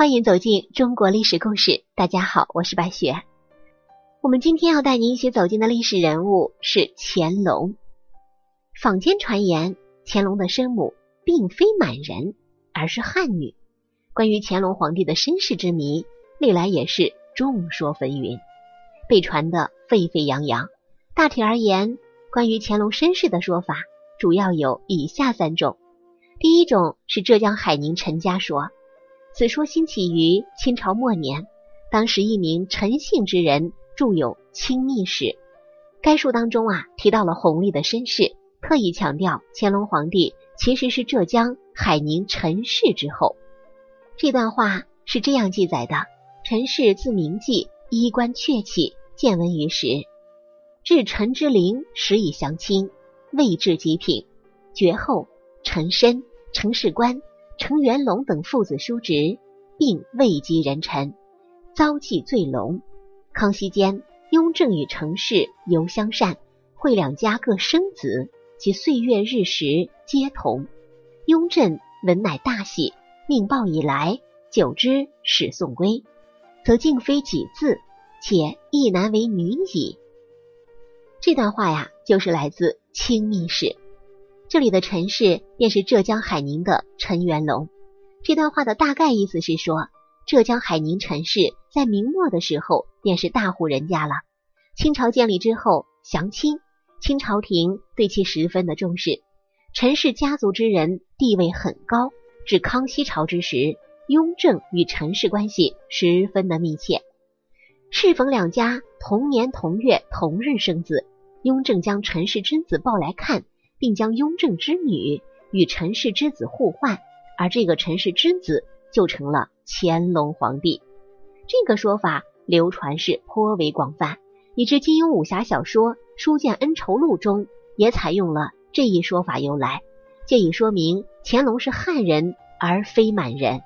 欢迎走进中国历史故事。大家好，我是白雪。我们今天要带您一起走进的历史人物是乾隆。坊间传言，乾隆的生母并非满人，而是汉女。关于乾隆皇帝的身世之谜，历来也是众说纷纭，被传得沸沸扬扬。大体而言，关于乾隆身世的说法主要有以下三种。第一种是浙江海宁陈家说。此说兴起于清朝末年，当时一名陈姓之人著有《清秘史》，该书当中啊提到了弘历的身世，特意强调乾隆皇帝其实是浙江海宁陈氏之后。这段话是这样记载的：陈氏字明记，衣冠阙起，见闻于时。至陈之陵，时以降清，未至极品。绝后，陈申、陈世官。程元龙等父子叔侄，并位极人臣，遭际最隆。康熙间，雍正与程氏尤相善，会两家各生子，其岁月日时皆同。雍正闻乃大喜，命报以来，久之始送归，则竟非己字，且一男为女矣。这段话呀，就是来自《清秘史》。这里的陈氏便是浙江海宁的陈元龙。这段话的大概意思是说，浙江海宁陈氏在明末的时候便是大户人家了。清朝建立之后，降清，清朝廷对其十分的重视。陈氏家族之人地位很高，至康熙朝之时，雍正与陈氏关系十分的密切。适逢两家同年同月同日生子，雍正将陈氏之子抱来看。并将雍正之女与陈氏之子互换，而这个陈氏之子就成了乾隆皇帝。这个说法流传是颇为广泛，以致金庸武侠小说《书剑恩仇录》中也采用了这一说法由来，借以说明乾隆是汉人而非满人。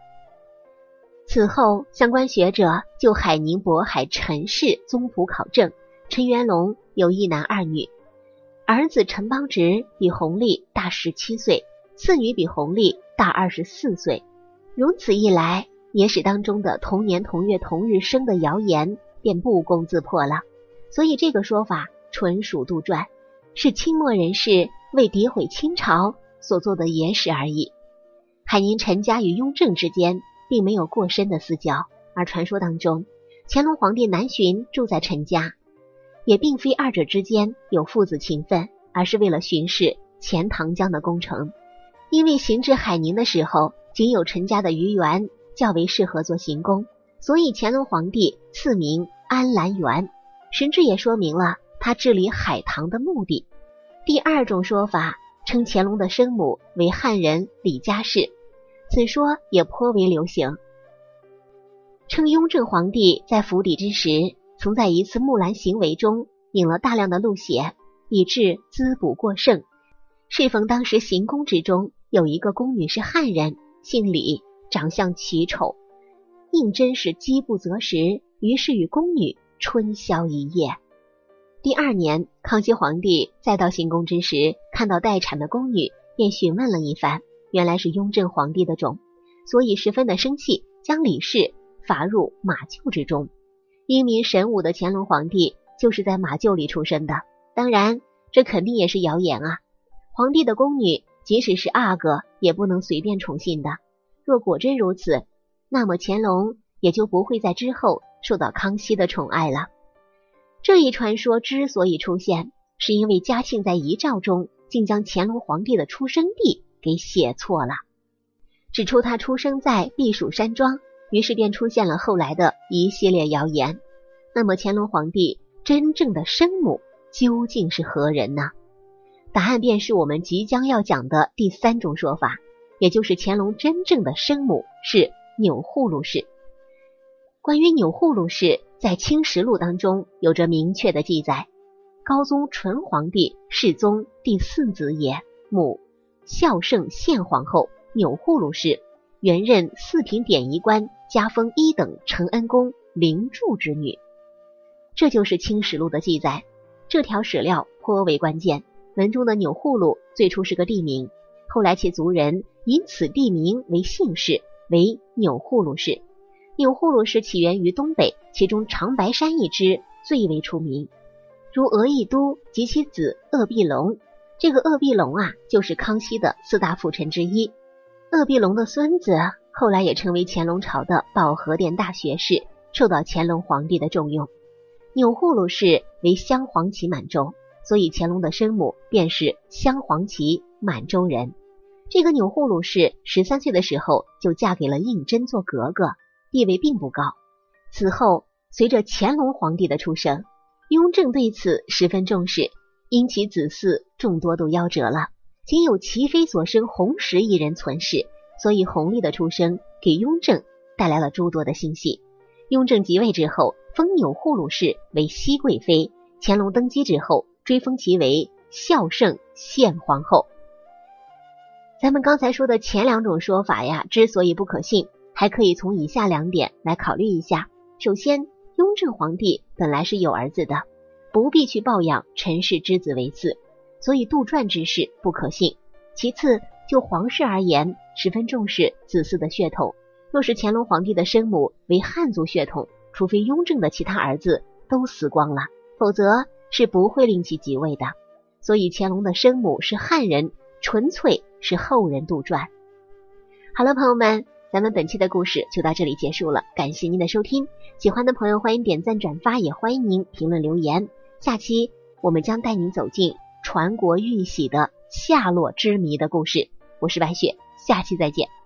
此后，相关学者就海宁渤海陈氏宗谱考证，陈元龙有一男二女。儿子陈邦直比弘历大十七岁，次女比弘历大二十四岁。如此一来，野史当中的同年同月同日生的谣言便不攻自破了。所以这个说法纯属杜撰，是清末人士为诋毁清朝所做的野史而已。海宁陈家与雍正之间并没有过深的私交，而传说当中，乾隆皇帝南巡住在陈家。也并非二者之间有父子情分，而是为了巡视钱塘江的工程。因为行至海宁的时候，仅有陈家的鱼园较为适合做行宫，所以乾隆皇帝赐名安澜园，实质也说明了他治理海棠的目的。第二种说法称乾隆的生母为汉人李家氏，此说也颇为流行，称雍正皇帝在府邸之时。曾在一次木兰行为中饮了大量的鹿血，以致滋补过剩。适逢当时行宫之中有一个宫女是汉人，姓李，长相奇丑，应真是饥不择食，于是与宫女春宵一夜。第二年，康熙皇帝再到行宫之时，看到待产的宫女，便询问了一番，原来是雍正皇帝的种，所以十分的生气，将李氏罚入马厩之中。英明神武的乾隆皇帝就是在马厩里出生的，当然这肯定也是谣言啊！皇帝的宫女即使是阿哥，也不能随便宠幸的。若果真如此，那么乾隆也就不会在之后受到康熙的宠爱了。这一传说之所以出现，是因为嘉庆在遗诏中竟将乾隆皇帝的出生地给写错了，指出他出生在避暑山庄。于是便出现了后来的一系列谣言。那么乾隆皇帝真正的生母究竟是何人呢？答案便是我们即将要讲的第三种说法，也就是乾隆真正的生母是钮祜禄氏。关于钮祜禄氏，在《清实录》当中有着明确的记载：高宗纯皇帝世宗第四子也，母孝圣献皇后钮祜禄氏，原任四品典仪官。加封一等承恩公灵柱之女，这就是《清史录》的记载。这条史料颇为关键。文中的钮祜禄最初是个地名，后来其族人以此地名为姓氏，为钮祜禄氏。钮祜禄氏起源于东北，其中长白山一支最为出名，如额亦都及其子鄂必龙。这个鄂必龙啊，就是康熙的四大辅臣之一。鄂必龙的孙子后来也成为乾隆朝的保和殿大学士，受到乾隆皇帝的重用。钮祜禄氏为镶黄旗满洲，所以乾隆的生母便是镶黄旗满洲人。这个钮祜禄氏十三岁的时候就嫁给了胤禛做格格，地位并不高。此后，随着乾隆皇帝的出生，雍正对此十分重视。因其子嗣众多都夭折了，仅有齐妃所生弘时一人存世，所以弘历的出生给雍正带来了诸多的欣喜。雍正即位之后，封钮祜禄氏为熹贵妃。乾隆登基之后，追封其为孝圣献皇后。咱们刚才说的前两种说法呀，之所以不可信，还可以从以下两点来考虑一下。首先，雍正皇帝本来是有儿子的。不必去抱养陈氏之子为嗣，所以杜撰之事不可信。其次，就皇室而言，十分重视子嗣的血统。若是乾隆皇帝的生母为汉族血统，除非雍正的其他儿子都死光了，否则是不会令其即位的。所以乾隆的生母是汉人，纯粹是后人杜撰。好了，朋友们，咱们本期的故事就到这里结束了。感谢您的收听，喜欢的朋友欢迎点赞转发，也欢迎您评论留言。下期我们将带您走进传国玉玺的下落之谜的故事。我是白雪，下期再见。